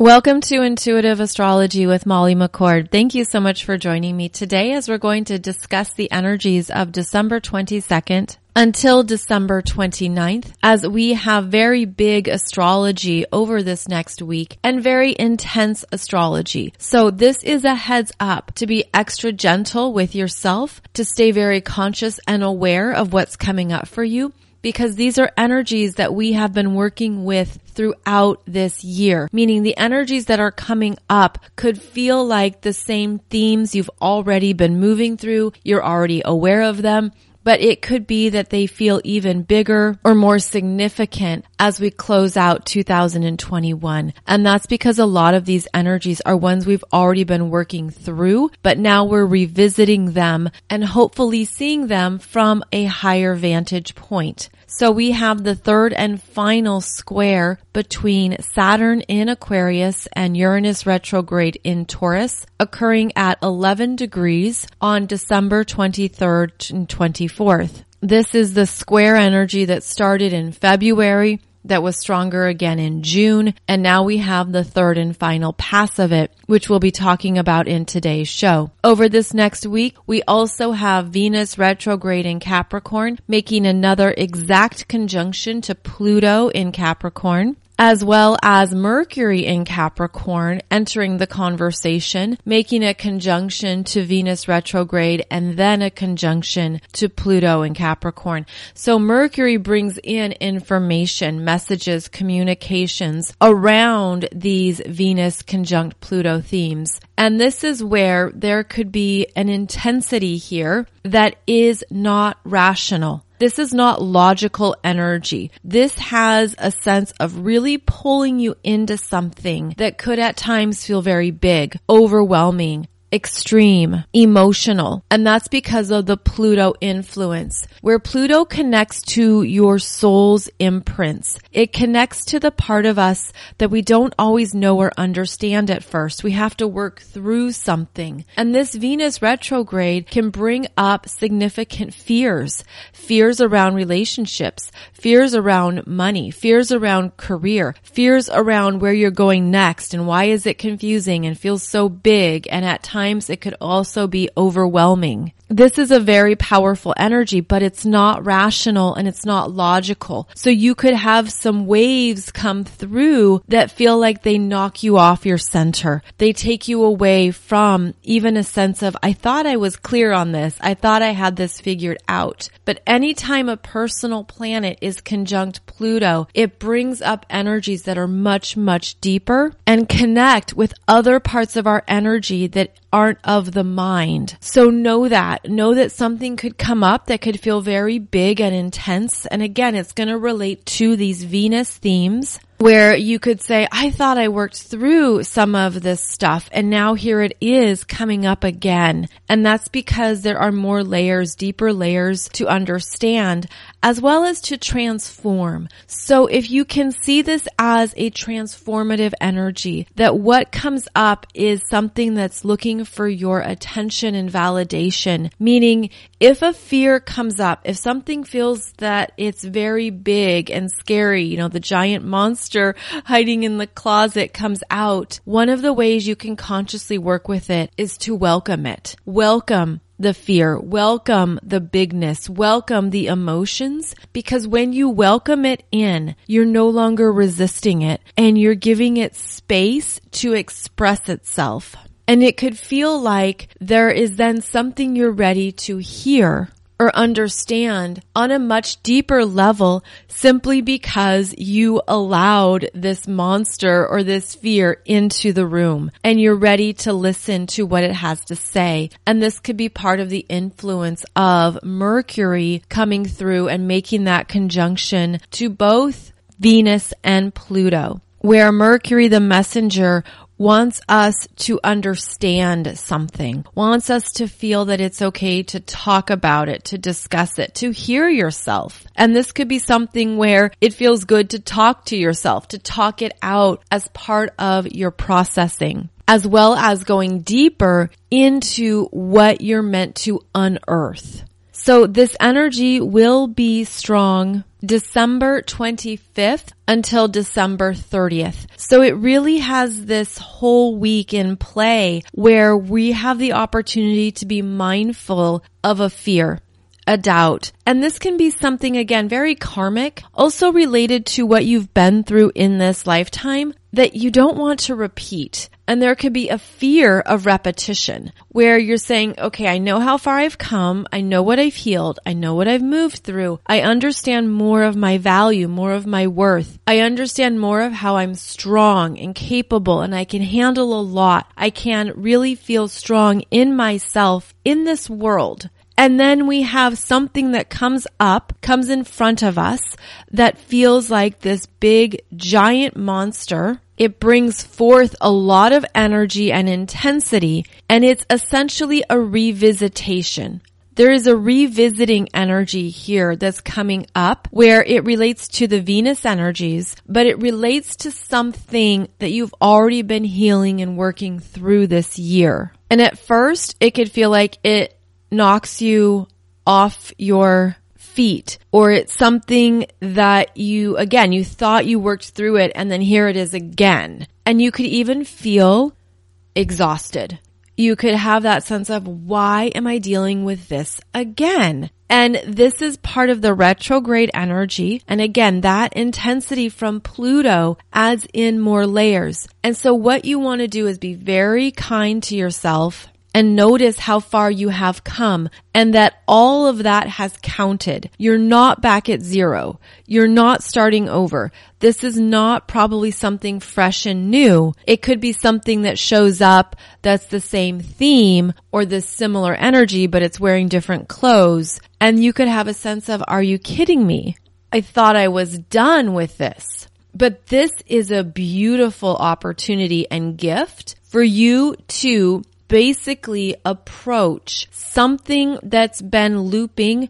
Welcome to Intuitive Astrology with Molly McCord. Thank you so much for joining me today as we're going to discuss the energies of December 22nd until December 29th as we have very big astrology over this next week and very intense astrology. So this is a heads up to be extra gentle with yourself, to stay very conscious and aware of what's coming up for you because these are energies that we have been working with throughout this year, meaning the energies that are coming up could feel like the same themes you've already been moving through. You're already aware of them but it could be that they feel even bigger or more significant as we close out 2021. And that's because a lot of these energies are ones we've already been working through, but now we're revisiting them and hopefully seeing them from a higher vantage point. So we have the third and final square between Saturn in Aquarius and Uranus retrograde in Taurus occurring at 11 degrees on December 23rd and 24th. This is the square energy that started in February that was stronger again in June. And now we have the third and final pass of it, which we'll be talking about in today's show. Over this next week, we also have Venus retrograde in Capricorn, making another exact conjunction to Pluto in Capricorn as well as Mercury in Capricorn entering the conversation, making a conjunction to Venus retrograde and then a conjunction to Pluto in Capricorn. So Mercury brings in information, messages, communications around these Venus conjunct Pluto themes. And this is where there could be an intensity here that is not rational. This is not logical energy. This has a sense of really pulling you into something that could at times feel very big, overwhelming, extreme, emotional. And that's because of the Pluto influence, where Pluto connects to your soul's imprints. It connects to the part of us that we don't always know or understand at first. We have to work through something. And this Venus retrograde can bring up significant fears, fears around relationships, fears around money, fears around career, fears around where you're going next and why is it confusing and feels so big and at times times it could also be overwhelming. This is a very powerful energy, but it's not rational and it's not logical. So you could have some waves come through that feel like they knock you off your center. They take you away from even a sense of, I thought I was clear on this. I thought I had this figured out. But anytime a personal planet is conjunct Pluto, it brings up energies that are much, much deeper and connect with other parts of our energy that aren't of the mind. So know that. Know that something could come up that could feel very big and intense. And again, it's going to relate to these Venus themes where you could say, I thought I worked through some of this stuff and now here it is coming up again. And that's because there are more layers, deeper layers to understand as well as to transform. So if you can see this as a transformative energy, that what comes up is something that's looking for your attention and validation, meaning if a fear comes up, if something feels that it's very big and scary, you know, the giant monster hiding in the closet comes out, one of the ways you can consciously work with it is to welcome it. Welcome the fear, welcome the bigness, welcome the emotions, because when you welcome it in, you're no longer resisting it and you're giving it space to express itself. And it could feel like there is then something you're ready to hear or understand on a much deeper level simply because you allowed this monster or this fear into the room and you're ready to listen to what it has to say. And this could be part of the influence of Mercury coming through and making that conjunction to both Venus and Pluto where Mercury the messenger wants us to understand something, wants us to feel that it's okay to talk about it, to discuss it, to hear yourself. And this could be something where it feels good to talk to yourself, to talk it out as part of your processing as well as going deeper into what you're meant to unearth. So this energy will be strong December 25th until December 30th. So it really has this whole week in play where we have the opportunity to be mindful of a fear a doubt. And this can be something again, very karmic, also related to what you've been through in this lifetime that you don't want to repeat. And there could be a fear of repetition where you're saying, okay, I know how far I've come. I know what I've healed. I know what I've moved through. I understand more of my value, more of my worth. I understand more of how I'm strong and capable and I can handle a lot. I can really feel strong in myself in this world. And then we have something that comes up, comes in front of us that feels like this big giant monster. It brings forth a lot of energy and intensity and it's essentially a revisitation. There is a revisiting energy here that's coming up where it relates to the Venus energies, but it relates to something that you've already been healing and working through this year. And at first, it could feel like it knocks you off your feet or it's something that you, again, you thought you worked through it and then here it is again. And you could even feel exhausted. You could have that sense of why am I dealing with this again? And this is part of the retrograde energy. And again, that intensity from Pluto adds in more layers. And so what you want to do is be very kind to yourself and notice how far you have come and that all of that has counted. You're not back at zero. You're not starting over. This is not probably something fresh and new. It could be something that shows up that's the same theme or the similar energy, but it's wearing different clothes. And you could have a sense of, are you kidding me? I thought I was done with this. But this is a beautiful opportunity and gift for you to basically approach something that's been looping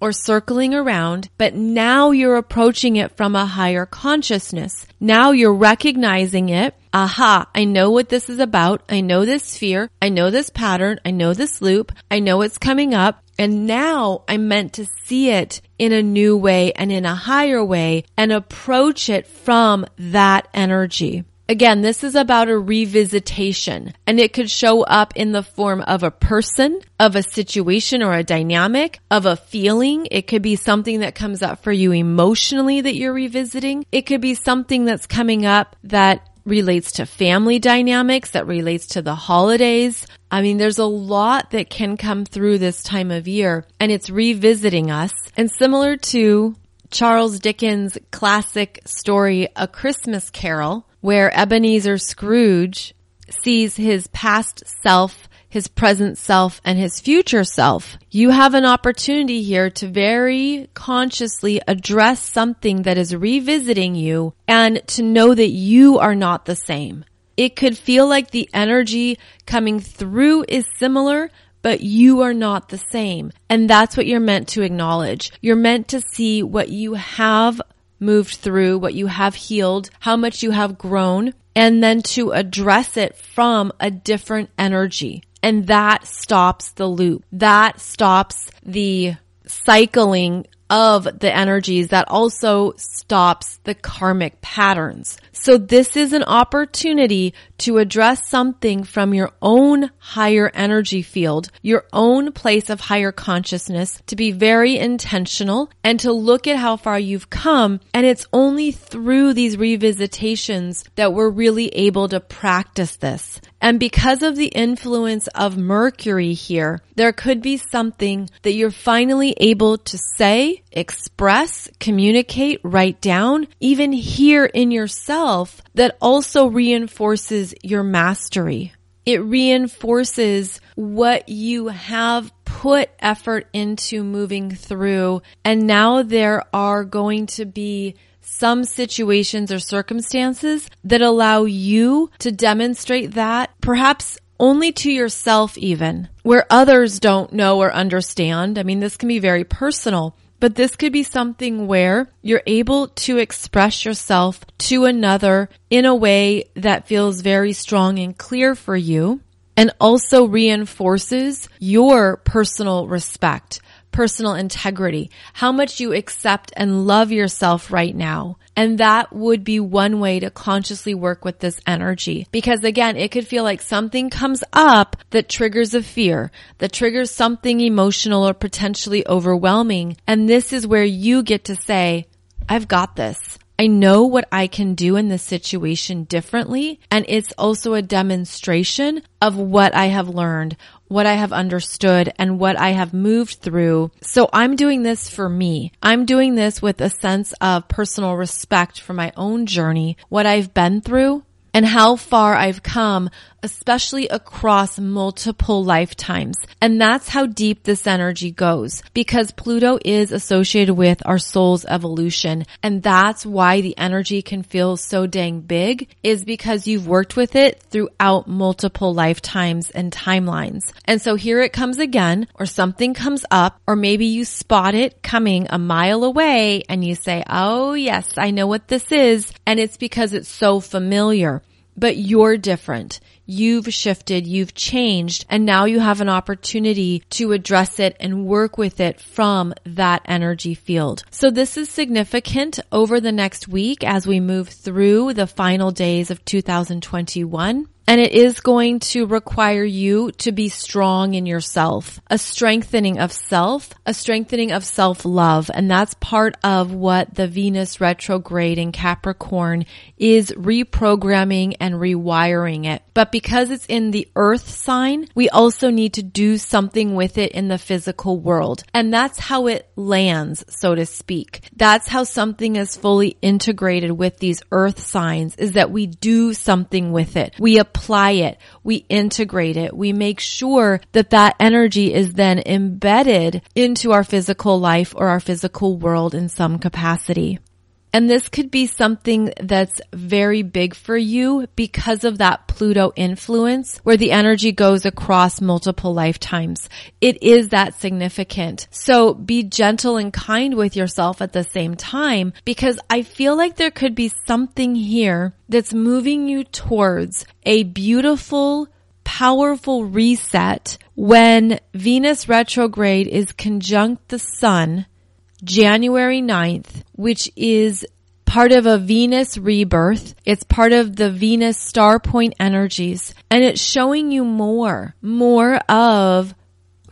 or circling around, but now you're approaching it from a higher consciousness. Now you're recognizing it. Aha, I know what this is about. I know this fear. I know this pattern. I know this loop. I know it's coming up. And now I'm meant to see it in a new way and in a higher way and approach it from that energy. Again, this is about a revisitation and it could show up in the form of a person, of a situation or a dynamic, of a feeling. It could be something that comes up for you emotionally that you're revisiting. It could be something that's coming up that relates to family dynamics, that relates to the holidays. I mean, there's a lot that can come through this time of year and it's revisiting us. And similar to Charles Dickens' classic story, A Christmas Carol, where Ebenezer Scrooge sees his past self, his present self, and his future self. You have an opportunity here to very consciously address something that is revisiting you and to know that you are not the same. It could feel like the energy coming through is similar, but you are not the same. And that's what you're meant to acknowledge. You're meant to see what you have moved through, what you have healed, how much you have grown, and then to address it from a different energy. And that stops the loop. That stops the cycling of the energies that also stops the karmic patterns. So this is an opportunity to address something from your own higher energy field, your own place of higher consciousness, to be very intentional and to look at how far you've come. And it's only through these revisitations that we're really able to practice this. And because of the influence of Mercury here, there could be something that you're finally able to say, express, communicate, write down, even hear in yourself that also reinforces your mastery. It reinforces what you have put effort into moving through. And now there are going to be some situations or circumstances that allow you to demonstrate that perhaps only to yourself even where others don't know or understand. I mean, this can be very personal, but this could be something where you're able to express yourself to another in a way that feels very strong and clear for you and also reinforces your personal respect personal integrity, how much you accept and love yourself right now. And that would be one way to consciously work with this energy. Because again, it could feel like something comes up that triggers a fear, that triggers something emotional or potentially overwhelming. And this is where you get to say, I've got this. I know what I can do in this situation differently. And it's also a demonstration of what I have learned, what I have understood and what I have moved through. So I'm doing this for me. I'm doing this with a sense of personal respect for my own journey, what I've been through and how far I've come especially across multiple lifetimes. And that's how deep this energy goes because Pluto is associated with our soul's evolution. And that's why the energy can feel so dang big is because you've worked with it throughout multiple lifetimes and timelines. And so here it comes again, or something comes up, or maybe you spot it coming a mile away and you say, Oh yes, I know what this is. And it's because it's so familiar but you're different. You've shifted, you've changed, and now you have an opportunity to address it and work with it from that energy field. So this is significant over the next week as we move through the final days of 2021. And it is going to require you to be strong in yourself, a strengthening of self, a strengthening of self-love. And that's part of what the Venus retrograde in Capricorn is reprogramming and rewiring it. But because it's in the earth sign, we also need to do something with it in the physical world. And that's how it lands, so to speak. That's how something is fully integrated with these earth signs is that we do something with it. We apply it. We integrate it. We make sure that that energy is then embedded into our physical life or our physical world in some capacity. And this could be something that's very big for you because of that Pluto influence where the energy goes across multiple lifetimes. It is that significant. So be gentle and kind with yourself at the same time because I feel like there could be something here that's moving you towards a beautiful, powerful reset when Venus retrograde is conjunct the sun January 9th, which is part of a Venus rebirth. It's part of the Venus star point energies and it's showing you more, more of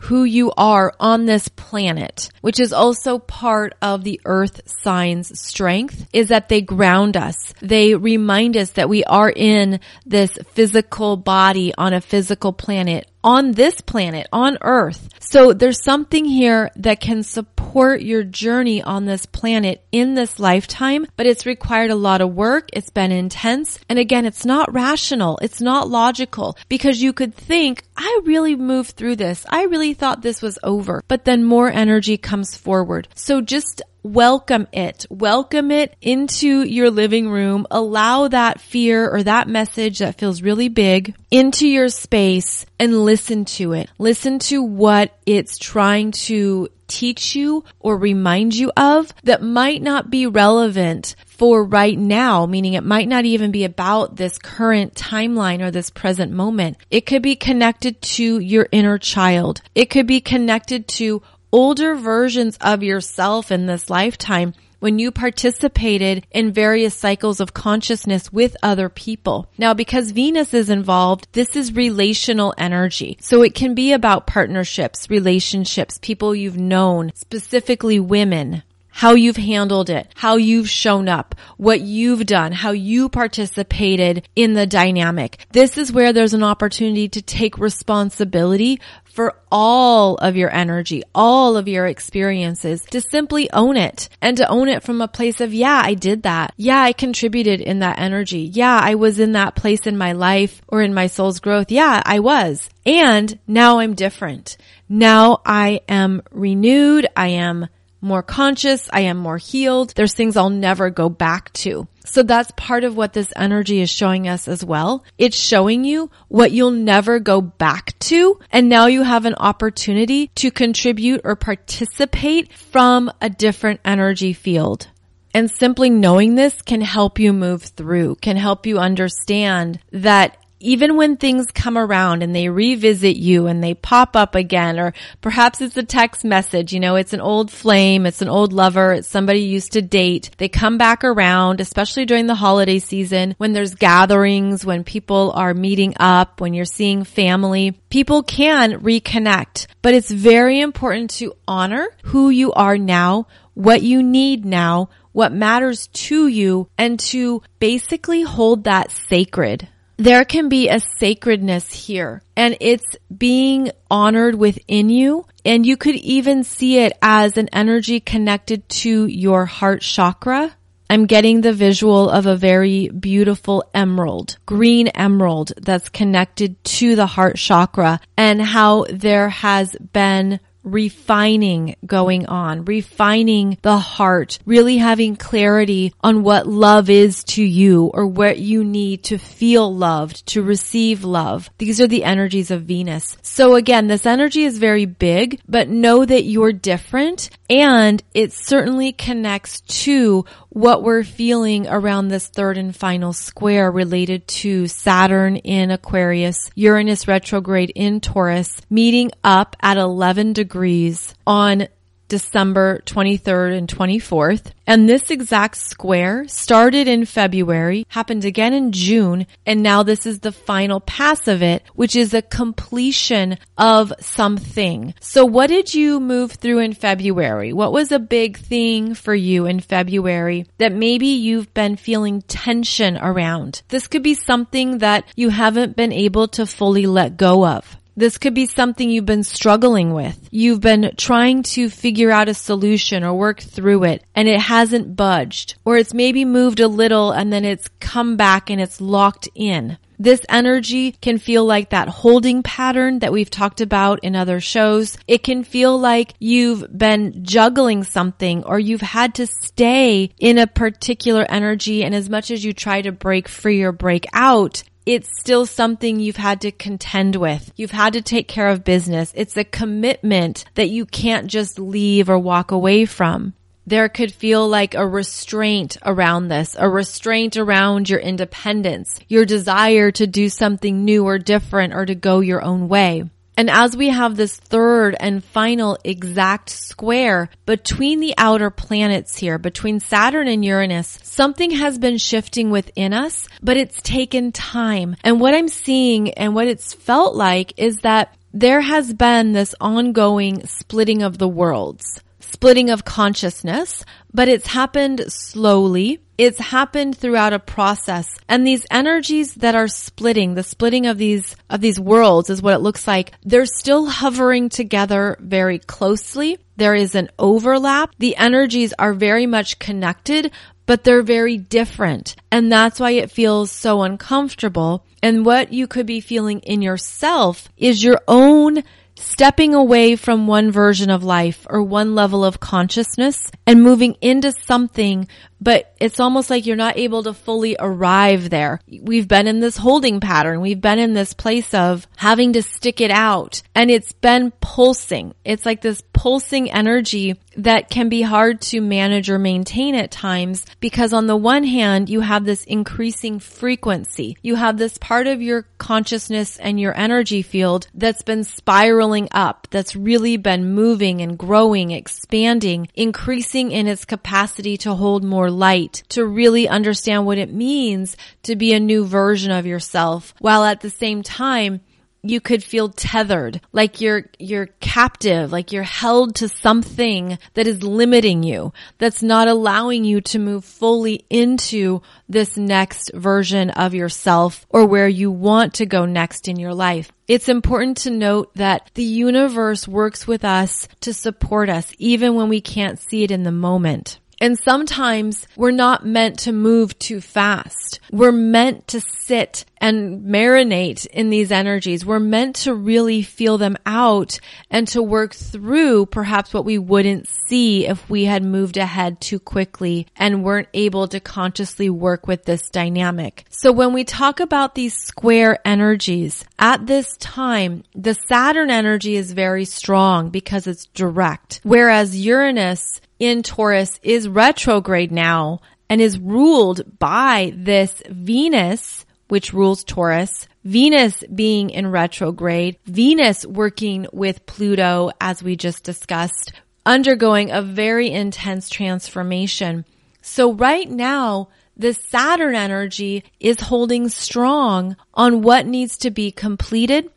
who you are on this planet, which is also part of the earth signs strength is that they ground us. They remind us that we are in this physical body on a physical planet on this planet, on earth. So there's something here that can support your journey on this planet in this lifetime, but it's required a lot of work. It's been intense. And again, it's not rational. It's not logical because you could think, I really moved through this. I really thought this was over, but then more energy comes forward. So just welcome it. Welcome it into your living room. Allow that fear or that message that feels really big into your space and listen to it. Listen to what it's trying to teach you or remind you of that might not be relevant for right now, meaning it might not even be about this current timeline or this present moment. It could be connected to your inner child. It could be connected to older versions of yourself in this lifetime when you participated in various cycles of consciousness with other people. Now, because Venus is involved, this is relational energy. So it can be about partnerships, relationships, people you've known, specifically women, how you've handled it, how you've shown up, what you've done, how you participated in the dynamic. This is where there's an opportunity to take responsibility for all of your energy, all of your experiences, to simply own it and to own it from a place of, yeah, I did that. Yeah, I contributed in that energy. Yeah, I was in that place in my life or in my soul's growth. Yeah, I was. And now I'm different. Now I am renewed. I am more conscious. I am more healed. There's things I'll never go back to. So that's part of what this energy is showing us as well. It's showing you what you'll never go back to. And now you have an opportunity to contribute or participate from a different energy field. And simply knowing this can help you move through, can help you understand that even when things come around and they revisit you and they pop up again, or perhaps it's a text message, you know, it's an old flame, it's an old lover, it's somebody you used to date. They come back around, especially during the holiday season when there's gatherings, when people are meeting up, when you're seeing family. People can reconnect, but it's very important to honor who you are now, what you need now, what matters to you, and to basically hold that sacred there can be a sacredness here and it's being honored within you. And you could even see it as an energy connected to your heart chakra. I'm getting the visual of a very beautiful emerald, green emerald that's connected to the heart chakra and how there has been refining going on, refining the heart, really having clarity on what love is to you or what you need to feel loved, to receive love. These are the energies of Venus. So again, this energy is very big, but know that you're different and it certainly connects to what we're feeling around this third and final square related to Saturn in Aquarius, Uranus retrograde in Taurus, meeting up at 11 degrees on December 23rd and 24th. And this exact square started in February, happened again in June, and now this is the final pass of it, which is a completion of something. So what did you move through in February? What was a big thing for you in February that maybe you've been feeling tension around? This could be something that you haven't been able to fully let go of. This could be something you've been struggling with. You've been trying to figure out a solution or work through it and it hasn't budged. Or it's maybe moved a little and then it's come back and it's locked in. This energy can feel like that holding pattern that we've talked about in other shows. It can feel like you've been juggling something or you've had to stay in a particular energy. And as much as you try to break free or break out, it's still something you've had to contend with. You've had to take care of business. It's a commitment that you can't just leave or walk away from. There could feel like a restraint around this, a restraint around your independence, your desire to do something new or different or to go your own way. And as we have this third and final exact square between the outer planets here, between Saturn and Uranus, something has been shifting within us, but it's taken time. And what I'm seeing and what it's felt like is that there has been this ongoing splitting of the worlds splitting of consciousness, but it's happened slowly. It's happened throughout a process. And these energies that are splitting, the splitting of these, of these worlds is what it looks like. They're still hovering together very closely. There is an overlap. The energies are very much connected, but they're very different. And that's why it feels so uncomfortable. And what you could be feeling in yourself is your own stepping away from one version of life or one level of consciousness and moving into something but it's almost like you're not able to fully arrive there. We've been in this holding pattern. We've been in this place of having to stick it out and it's been pulsing. It's like this pulsing energy that can be hard to manage or maintain at times because on the one hand, you have this increasing frequency. You have this part of your consciousness and your energy field that's been spiraling up, that's really been moving and growing, expanding, increasing in its capacity to hold more light to really understand what it means to be a new version of yourself while at the same time you could feel tethered, like you're, you're captive, like you're held to something that is limiting you, that's not allowing you to move fully into this next version of yourself or where you want to go next in your life. It's important to note that the universe works with us to support us even when we can't see it in the moment. And sometimes we're not meant to move too fast. We're meant to sit and marinate in these energies. We're meant to really feel them out and to work through perhaps what we wouldn't see if we had moved ahead too quickly and weren't able to consciously work with this dynamic. So when we talk about these square energies, at this time, the Saturn energy is very strong because it's direct, whereas Uranus in Taurus is retrograde now and is ruled by this Venus, which rules Taurus, Venus being in retrograde, Venus working with Pluto, as we just discussed, undergoing a very intense transformation. So right now, the Saturn energy is holding strong on what needs to be completed,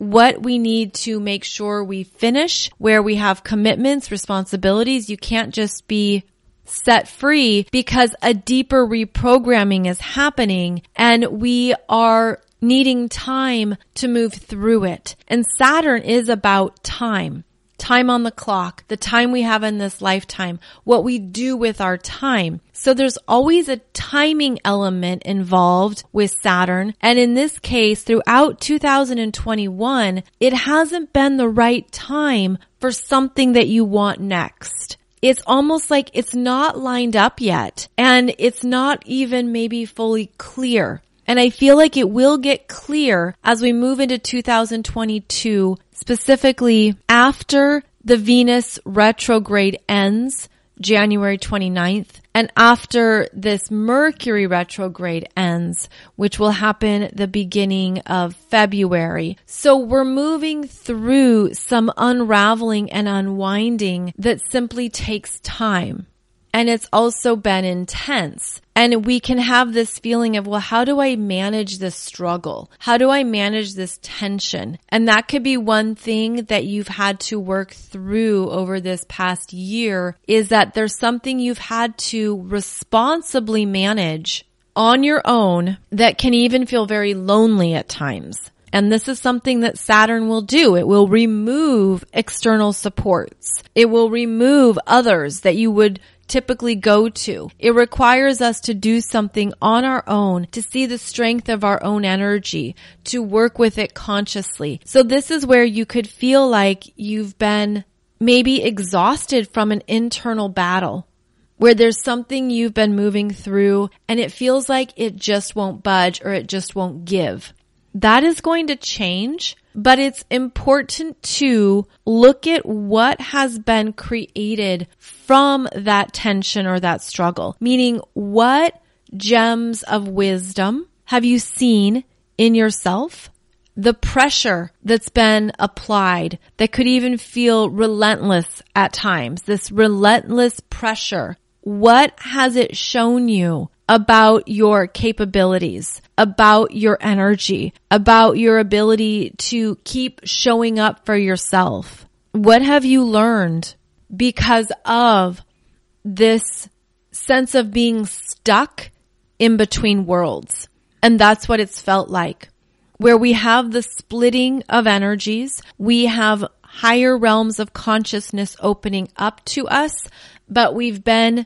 what we need to make sure we finish, where we have commitments, responsibilities. You can't just be set free because a deeper reprogramming is happening and we are needing time to move through it. And Saturn is about time. Time on the clock, the time we have in this lifetime, what we do with our time. So there's always a timing element involved with Saturn. And in this case, throughout 2021, it hasn't been the right time for something that you want next it's almost like it's not lined up yet and it's not even maybe fully clear. And I feel like it will get clear as we move into 2022, specifically after the Venus retrograde ends January 29th. And after this Mercury retrograde ends, which will happen the beginning of February. So we're moving through some unraveling and unwinding that simply takes time. And it's also been intense. And we can have this feeling of, well, how do I manage this struggle? How do I manage this tension? And that could be one thing that you've had to work through over this past year is that there's something you've had to responsibly manage on your own that can even feel very lonely at times. And this is something that Saturn will do. It will remove external supports. It will remove others that you would typically go to. It requires us to do something on our own, to see the strength of our own energy, to work with it consciously. So this is where you could feel like you've been maybe exhausted from an internal battle where there's something you've been moving through and it feels like it just won't budge or it just won't give. That is going to change but it's important to look at what has been created from that tension or that struggle. Meaning, what gems of wisdom have you seen in yourself? The pressure that's been applied that could even feel relentless at times, this relentless pressure. What has it shown you about your capabilities, about your energy, about your ability to keep showing up for yourself. What have you learned because of this sense of being stuck in between worlds? And that's what it's felt like. Where we have the splitting of energies, we have higher realms of consciousness opening up to us, but we've been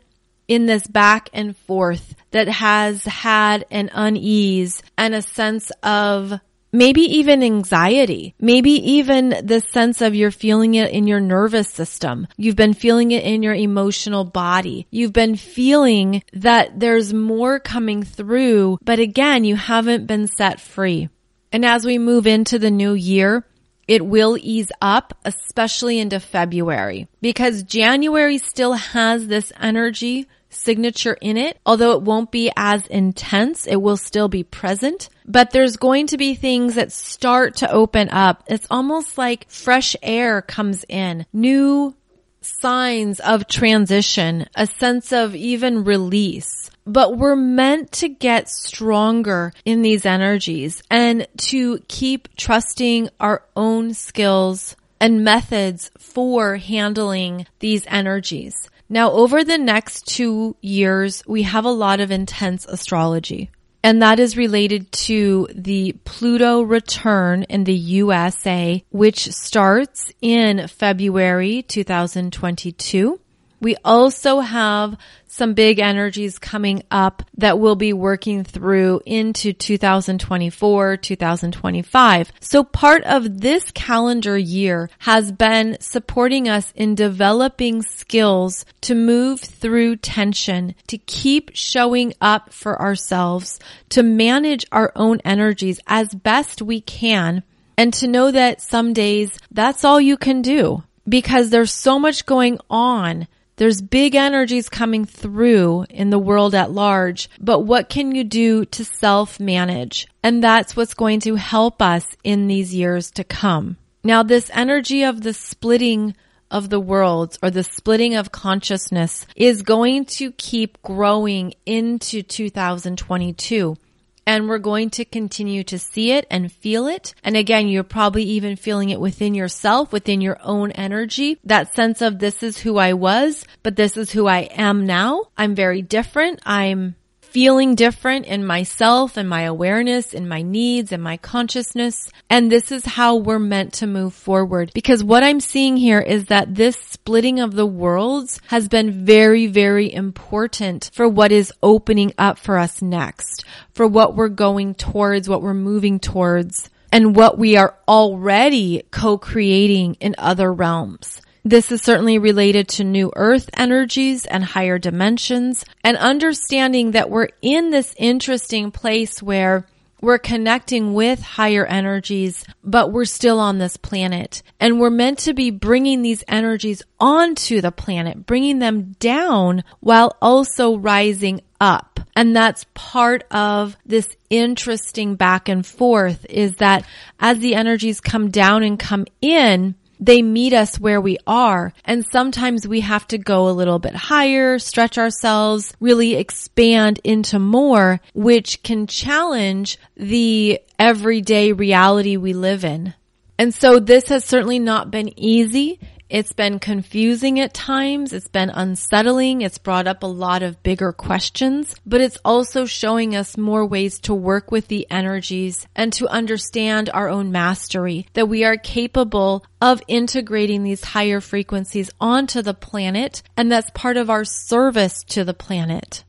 in this back and forth that has had an unease and a sense of maybe even anxiety, maybe even the sense of you're feeling it in your nervous system. You've been feeling it in your emotional body. You've been feeling that there's more coming through, but again, you haven't been set free. And as we move into the new year, it will ease up, especially into February because January still has this energy signature in it. Although it won't be as intense, it will still be present, but there's going to be things that start to open up. It's almost like fresh air comes in, new signs of transition, a sense of even release. But we're meant to get stronger in these energies and to keep trusting our own skills and methods for handling these energies. Now, over the next two years, we have a lot of intense astrology. And that is related to the Pluto return in the USA, which starts in February 2022. We also have some big energies coming up that we'll be working through into 2024, 2025. So part of this calendar year has been supporting us in developing skills to move through tension, to keep showing up for ourselves, to manage our own energies as best we can, and to know that some days that's all you can do because there's so much going on There's big energies coming through in the world at large, but what can you do to self manage? And that's what's going to help us in these years to come. Now, this energy of the splitting of the worlds or the splitting of consciousness is going to keep growing into 2022 and we're going to continue to see it and feel it. And again, you're probably even feeling it within yourself, within your own energy, that sense of this is who I was, but this is who I am now. I'm very different. I'm feeling different in myself and my awareness and my needs and my consciousness. And this is how we're meant to move forward. Because what I'm seeing here is that this splitting of the worlds has been very, very important for what is opening up for us next, for what we're going towards, what we're moving towards and what we are already co-creating in other realms. This is certainly related to new earth energies and higher dimensions and understanding that we're in this interesting place where we're connecting with higher energies, but we're still on this planet and we're meant to be bringing these energies onto the planet, bringing them down while also rising up. And that's part of this interesting back and forth is that as the energies come down and come in, they meet us where we are. And sometimes we have to go a little bit higher, stretch ourselves, really expand into more, which can challenge the everyday reality we live in. And so this has certainly not been easy. It's been confusing at times. It's been unsettling. It's brought up a lot of bigger questions, but it's also showing us more ways to work with the energies and to understand our own mastery, that we are capable of integrating these higher frequencies onto the planet. And that's part of our service to the planet.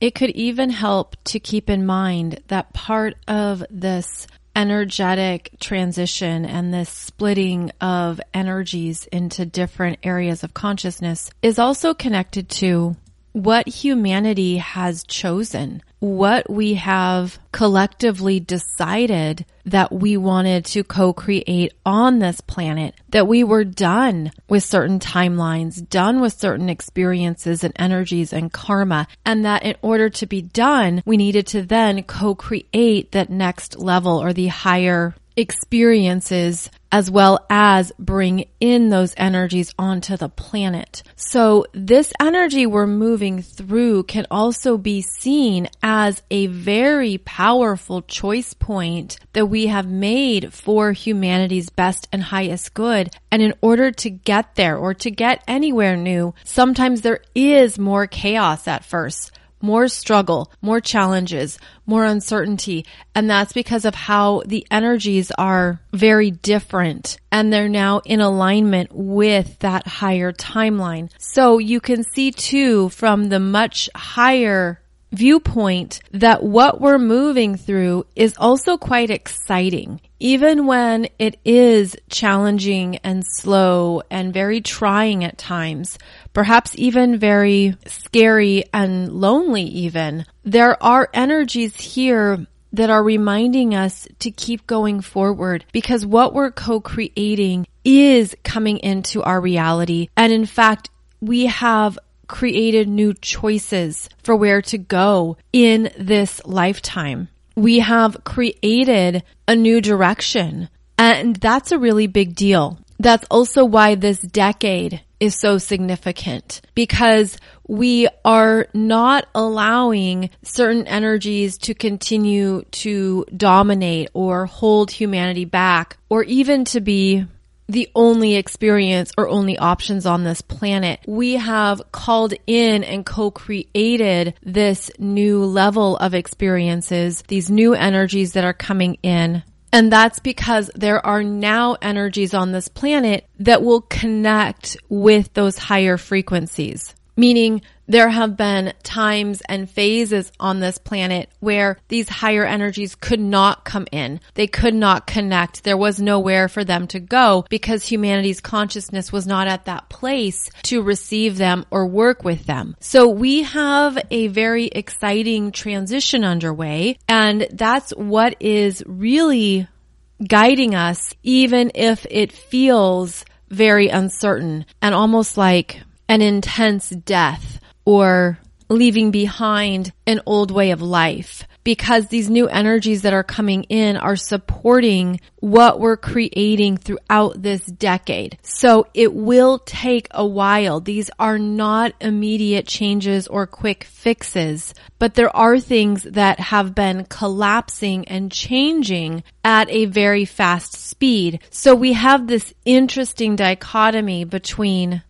It could even help to keep in mind that part of this energetic transition and this splitting of energies into different areas of consciousness is also connected to what humanity has chosen, what we have collectively decided that we wanted to co-create on this planet, that we were done with certain timelines, done with certain experiences and energies and karma, and that in order to be done, we needed to then co-create that next level or the higher experiences as well as bring in those energies onto the planet. So this energy we're moving through can also be seen as a very powerful choice point that we have made for humanity's best and highest good. And in order to get there or to get anywhere new, sometimes there is more chaos at first more struggle, more challenges, more uncertainty. And that's because of how the energies are very different and they're now in alignment with that higher timeline. So you can see too from the much higher viewpoint that what we're moving through is also quite exciting. Even when it is challenging and slow and very trying at times, perhaps even very scary and lonely even, there are energies here that are reminding us to keep going forward because what we're co-creating is coming into our reality. And in fact, we have created new choices for where to go in this lifetime. We have created a new direction and that's a really big deal. That's also why this decade is so significant because we are not allowing certain energies to continue to dominate or hold humanity back or even to be the only experience or only options on this planet. We have called in and co-created this new level of experiences, these new energies that are coming in. And that's because there are now energies on this planet that will connect with those higher frequencies. Meaning there have been times and phases on this planet where these higher energies could not come in. They could not connect. There was nowhere for them to go because humanity's consciousness was not at that place to receive them or work with them. So we have a very exciting transition underway and that's what is really guiding us even if it feels very uncertain and almost like an intense death or leaving behind an old way of life because these new energies that are coming in are supporting what we're creating throughout this decade. So it will take a while. These are not immediate changes or quick fixes, but there are things that have been collapsing and changing at a very fast speed. So we have this interesting dichotomy between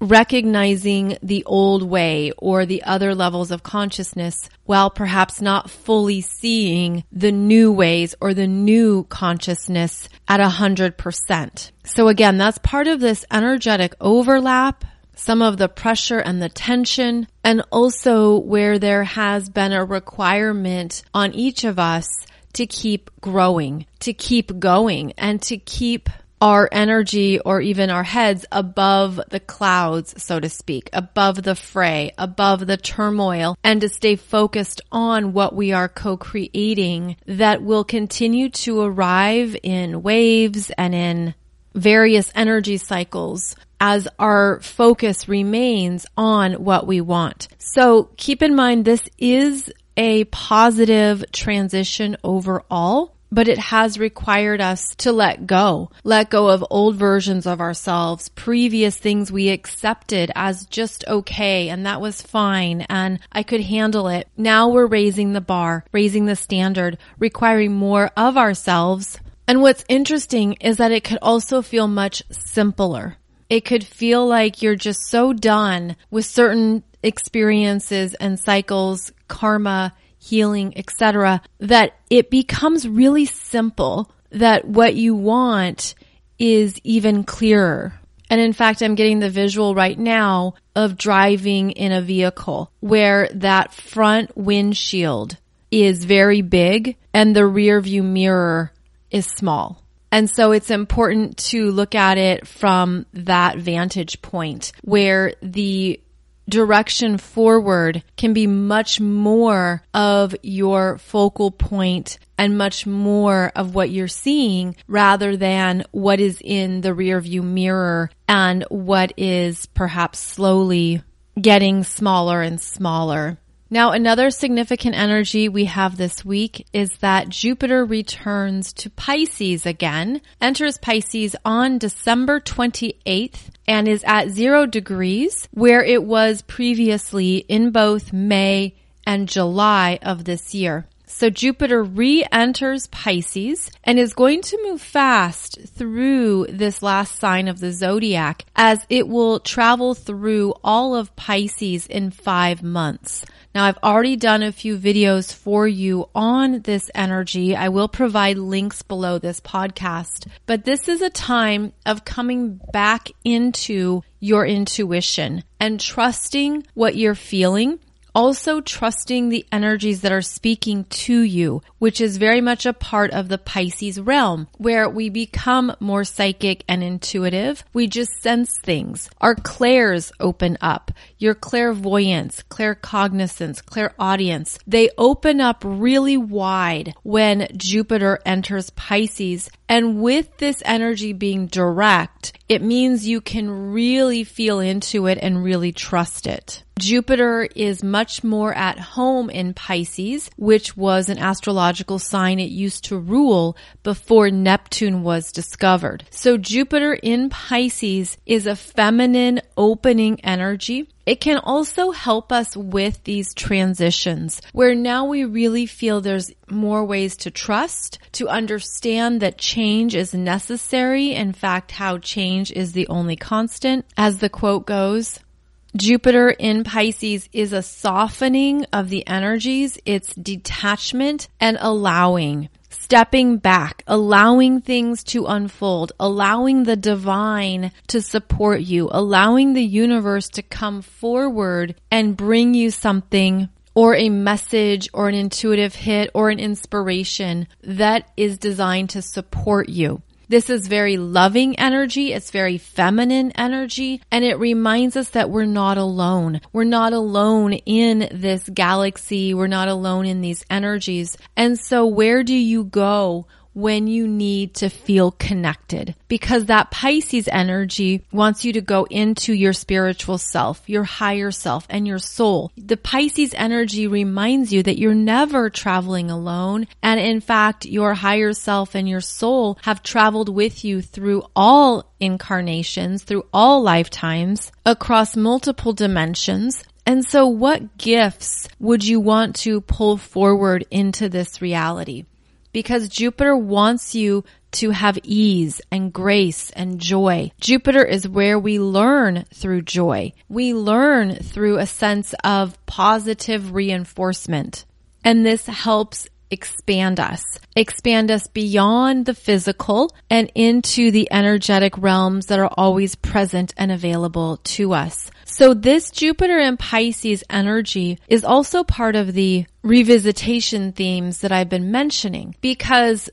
recognizing the old way or the other levels of consciousness while perhaps not fully seeing the new ways or the new consciousness at a hundred percent. So again, that's part of this energetic overlap some of the pressure and the tension, and also where there has been a requirement on each of us to keep growing, to keep going, and to keep our energy or even our heads above the clouds, so to speak, above the fray, above the turmoil, and to stay focused on what we are co-creating that will continue to arrive in waves and in various energy cycles as our focus remains on what we want. So keep in mind this is a positive transition overall but it has required us to let go, let go of old versions of ourselves, previous things we accepted as just okay and that was fine and I could handle it. Now we're raising the bar, raising the standard, requiring more of ourselves. And what's interesting is that it could also feel much simpler. It could feel like you're just so done with certain experiences and cycles, karma, healing, etc., that it becomes really simple that what you want is even clearer. And in fact, I'm getting the visual right now of driving in a vehicle where that front windshield is very big and the rear view mirror is small. And so it's important to look at it from that vantage point where the direction forward can be much more of your focal point and much more of what you're seeing rather than what is in the rear view mirror and what is perhaps slowly getting smaller and smaller. Now, another significant energy we have this week is that Jupiter returns to Pisces again, enters Pisces on December 28th, and is at zero degrees, where it was previously in both May and July of this year. So Jupiter re-enters Pisces and is going to move fast through this last sign of the zodiac as it will travel through all of Pisces in five months. Now I've already done a few videos for you on this energy. I will provide links below this podcast, but this is a time of coming back into your intuition and trusting what you're feeling also trusting the energies that are speaking to you, which is very much a part of the Pisces realm where we become more psychic and intuitive. We just sense things. Our clairs open up. Your clairvoyance, claircognizance, clairaudience, they open up really wide when Jupiter enters Pisces. And with this energy being direct, it means you can really feel into it and really trust it. Jupiter is much more at home in Pisces, which was an astrological sign it used to rule before Neptune was discovered. So Jupiter in Pisces is a feminine opening energy. It can also help us with these transitions where now we really feel there's more ways to trust, to understand that change is necessary. In fact, how change is the only constant. As the quote goes, Jupiter in Pisces is a softening of the energies. It's detachment and allowing, stepping back, allowing things to unfold, allowing the divine to support you, allowing the universe to come forward and bring you something or a message or an intuitive hit or an inspiration that is designed to support you. This is very loving energy. It's very feminine energy. And it reminds us that we're not alone. We're not alone in this galaxy. We're not alone in these energies. And so where do you go when you need to feel connected because that Pisces energy wants you to go into your spiritual self, your higher self and your soul. The Pisces energy reminds you that you're never traveling alone. And in fact, your higher self and your soul have traveled with you through all incarnations, through all lifetimes, across multiple dimensions. And so what gifts would you want to pull forward into this reality? Because Jupiter wants you to have ease and grace and joy. Jupiter is where we learn through joy. We learn through a sense of positive reinforcement. And this helps expand us, expand us beyond the physical and into the energetic realms that are always present and available to us. So this Jupiter and Pisces energy is also part of the revisitation themes that I've been mentioning because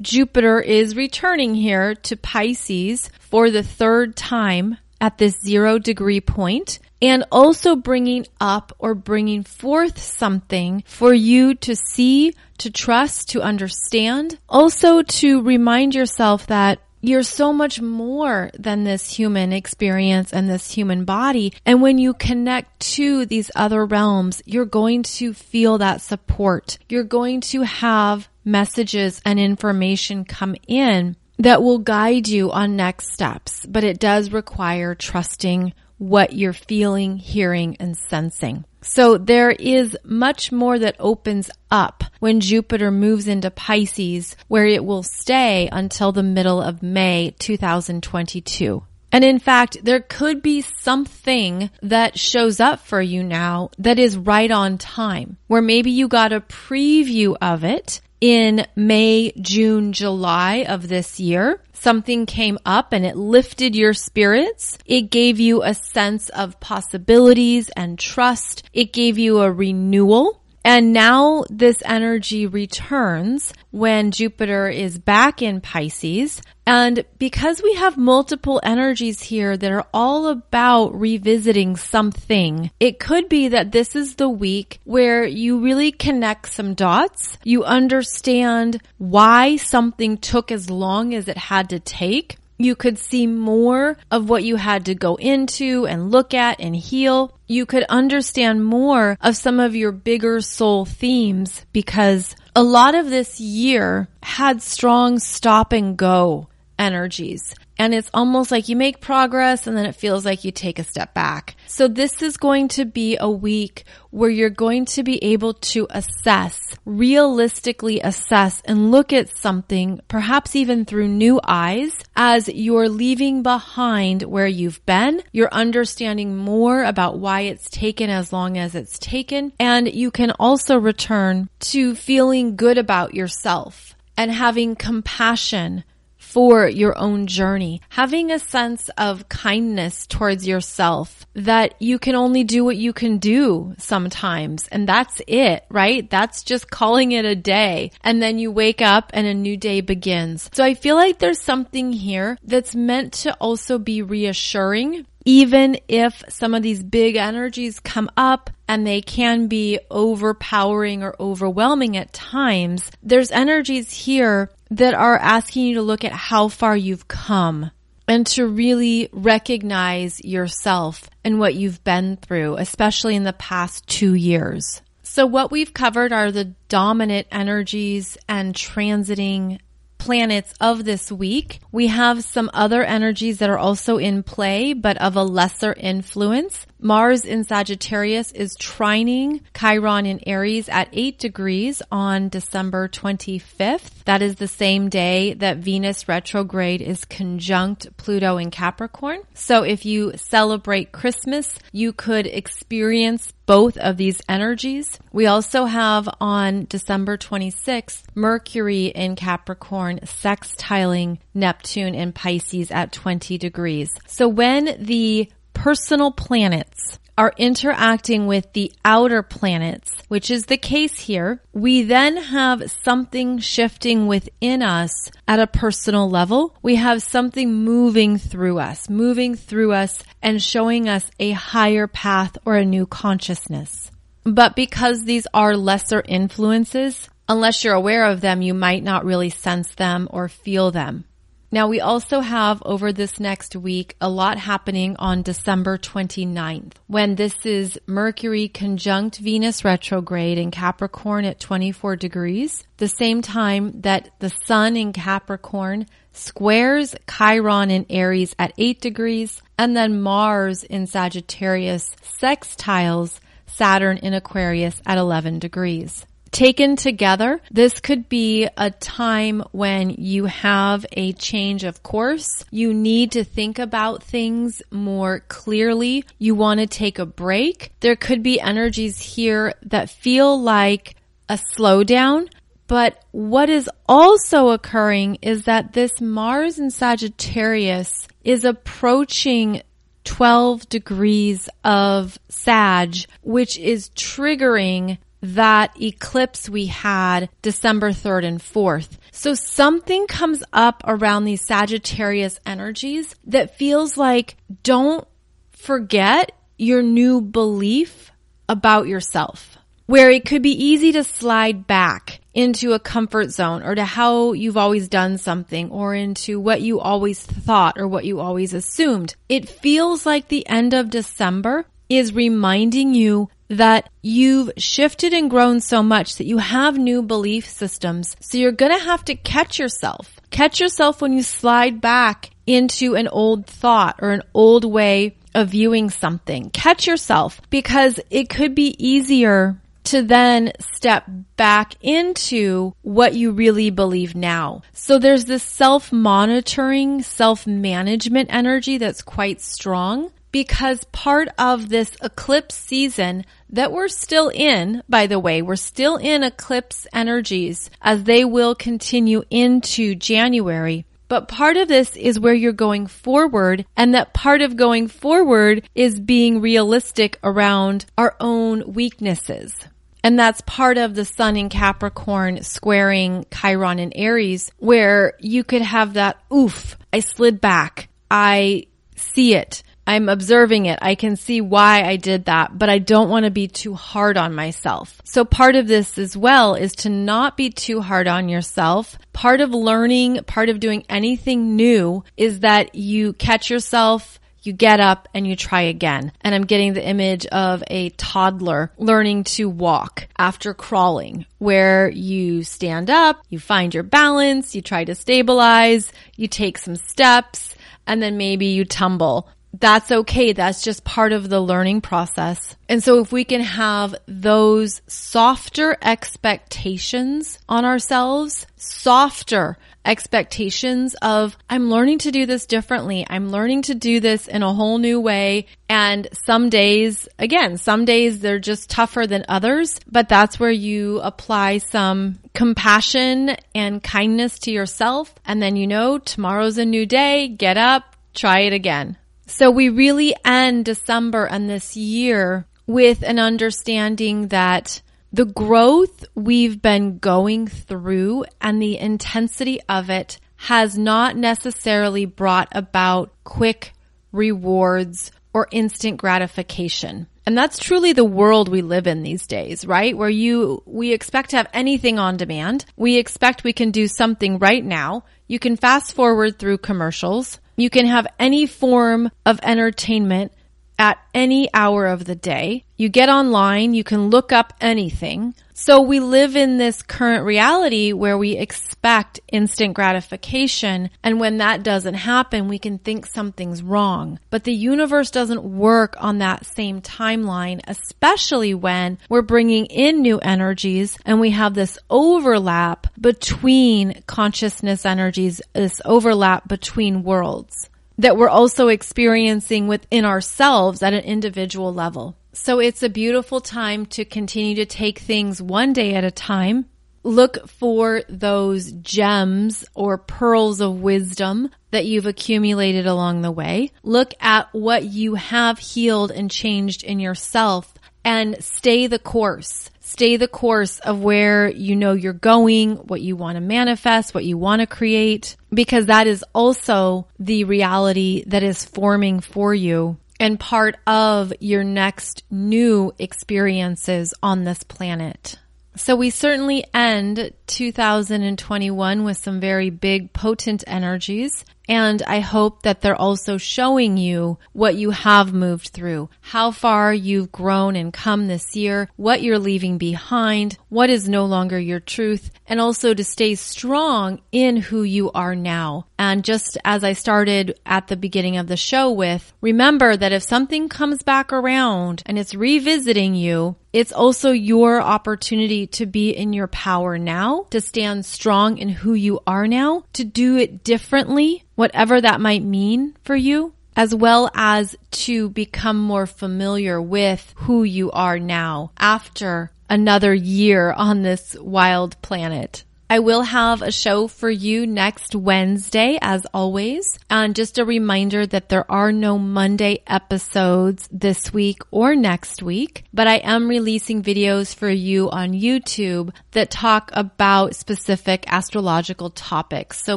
Jupiter is returning here to Pisces for the third time at this zero degree point and also bringing up or bringing forth something for you to see, to trust, to understand. Also to remind yourself that you're so much more than this human experience and this human body. And when you connect to these other realms, you're going to feel that support. You're going to have messages and information come in that will guide you on next steps, but it does require trusting what you're feeling, hearing, and sensing. So there is much more that opens up when Jupiter moves into Pisces, where it will stay until the middle of May 2022. And in fact, there could be something that shows up for you now that is right on time, where maybe you got a preview of it in May, June, July of this year. Something came up and it lifted your spirits. It gave you a sense of possibilities and trust. It gave you a renewal and now this energy returns when Jupiter is back in Pisces. And because we have multiple energies here that are all about revisiting something, it could be that this is the week where you really connect some dots. You understand why something took as long as it had to take you could see more of what you had to go into and look at and heal. You could understand more of some of your bigger soul themes because a lot of this year had strong stop and go energies. And it's almost like you make progress and then it feels like you take a step back. So this is going to be a week where you're going to be able to assess, realistically assess and look at something, perhaps even through new eyes as you're leaving behind where you've been. You're understanding more about why it's taken as long as it's taken. And you can also return to feeling good about yourself and having compassion for your own journey. Having a sense of kindness towards yourself that you can only do what you can do sometimes. And that's it, right? That's just calling it a day. And then you wake up and a new day begins. So I feel like there's something here that's meant to also be reassuring even if some of these big energies come up and they can be overpowering or overwhelming at times, there's energies here that are asking you to look at how far you've come and to really recognize yourself and what you've been through, especially in the past two years. So what we've covered are the dominant energies and transiting planets of this week. We have some other energies that are also in play, but of a lesser influence. Mars in Sagittarius is trining Chiron in Aries at 8 degrees on December 25th. That is the same day that Venus retrograde is conjunct Pluto in Capricorn. So if you celebrate Christmas, you could experience both of these energies. We also have on December 26th, Mercury in Capricorn sextiling Neptune in Pisces at 20 degrees. So when the personal planets are interacting with the outer planets, which is the case here, we then have something shifting within us at a personal level. We have something moving through us, moving through us and showing us a higher path or a new consciousness. But because these are lesser influences, unless you're aware of them, you might not really sense them or feel them. Now we also have over this next week a lot happening on December 29th when this is Mercury conjunct Venus retrograde in Capricorn at 24 degrees, the same time that the sun in Capricorn squares Chiron in Aries at 8 degrees and then Mars in Sagittarius sextiles Saturn in Aquarius at 11 degrees. Taken together, this could be a time when you have a change of course. You need to think about things more clearly. You want to take a break. There could be energies here that feel like a slowdown. But what is also occurring is that this Mars in Sagittarius is approaching 12 degrees of Sag, which is triggering that eclipse we had December 3rd and 4th. So something comes up around these Sagittarius energies that feels like don't forget your new belief about yourself. Where it could be easy to slide back into a comfort zone or to how you've always done something or into what you always thought or what you always assumed. It feels like the end of December is reminding you that you've shifted and grown so much that you have new belief systems. So you're going to have to catch yourself. Catch yourself when you slide back into an old thought or an old way of viewing something. Catch yourself because it could be easier to then step back into what you really believe now. So there's this self-monitoring, self-management energy that's quite strong because part of this eclipse season that we're still in, by the way, we're still in eclipse energies as they will continue into January. But part of this is where you're going forward and that part of going forward is being realistic around our own weaknesses. And that's part of the sun in Capricorn squaring Chiron in Aries where you could have that oof, I slid back. I see it. I'm observing it. I can see why I did that, but I don't want to be too hard on myself. So part of this as well is to not be too hard on yourself. Part of learning, part of doing anything new is that you catch yourself you get up and you try again. And I'm getting the image of a toddler learning to walk after crawling, where you stand up, you find your balance, you try to stabilize, you take some steps, and then maybe you tumble that's okay. That's just part of the learning process. And so if we can have those softer expectations on ourselves, softer expectations of, I'm learning to do this differently. I'm learning to do this in a whole new way. And some days, again, some days they're just tougher than others, but that's where you apply some compassion and kindness to yourself. And then you know, tomorrow's a new day. Get up, try it again. So we really end December and this year with an understanding that the growth we've been going through and the intensity of it has not necessarily brought about quick rewards or instant gratification. And that's truly the world we live in these days, right? Where you, we expect to have anything on demand. We expect we can do something right now. You can fast forward through commercials. You can have any form of entertainment at any hour of the day. You get online, you can look up anything. So we live in this current reality where we expect instant gratification. And when that doesn't happen, we can think something's wrong. But the universe doesn't work on that same timeline, especially when we're bringing in new energies and we have this overlap between consciousness energies, this overlap between worlds that we're also experiencing within ourselves at an individual level. So it's a beautiful time to continue to take things one day at a time. Look for those gems or pearls of wisdom that you've accumulated along the way. Look at what you have healed and changed in yourself and stay the course. Stay the course of where you know you're going, what you want to manifest, what you want to create, because that is also the reality that is forming for you and part of your next new experiences on this planet. So we certainly end 2021 with some very big potent energies. And I hope that they're also showing you what you have moved through, how far you've grown and come this year, what you're leaving behind, what is no longer your truth, and also to stay strong in who you are now. And just as I started at the beginning of the show with, remember that if something comes back around and it's revisiting you, it's also your opportunity to be in your power now, to stand strong in who you are now, to do it differently, whatever that might mean for you, as well as to become more familiar with who you are now after another year on this wild planet. I will have a show for you next Wednesday, as always. And just a reminder that there are no Monday episodes this week or next week, but I am releasing videos for you on YouTube that talk about specific astrological topics. So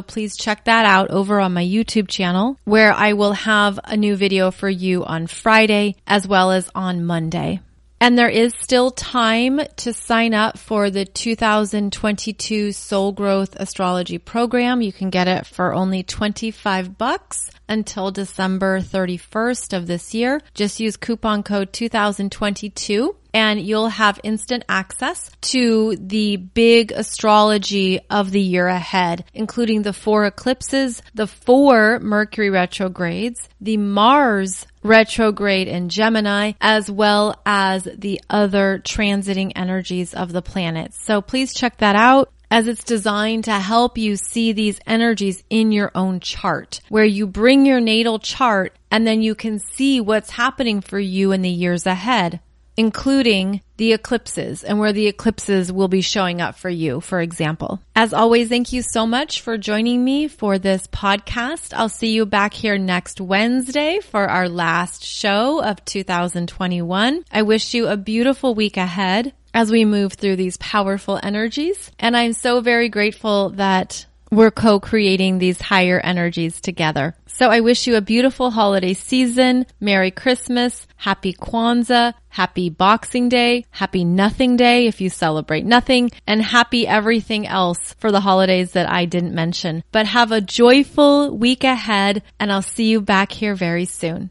please check that out over on my YouTube channel where I will have a new video for you on Friday as well as on Monday. And there is still time to sign up for the 2022 Soul Growth Astrology Program. You can get it for only 25 bucks until December 31st of this year. Just use coupon code 2022 and you'll have instant access to the big astrology of the year ahead, including the four eclipses, the four Mercury retrogrades, the Mars retrograde in Gemini, as well as the other transiting energies of the planets. So please check that out as it's designed to help you see these energies in your own chart, where you bring your natal chart and then you can see what's happening for you in the years ahead including the eclipses and where the eclipses will be showing up for you, for example. As always, thank you so much for joining me for this podcast. I'll see you back here next Wednesday for our last show of 2021. I wish you a beautiful week ahead as we move through these powerful energies. And I'm so very grateful that we're co-creating these higher energies together. So I wish you a beautiful holiday season. Merry Christmas. Happy Kwanzaa. Happy Boxing Day. Happy Nothing Day if you celebrate nothing and happy everything else for the holidays that I didn't mention. But have a joyful week ahead and I'll see you back here very soon.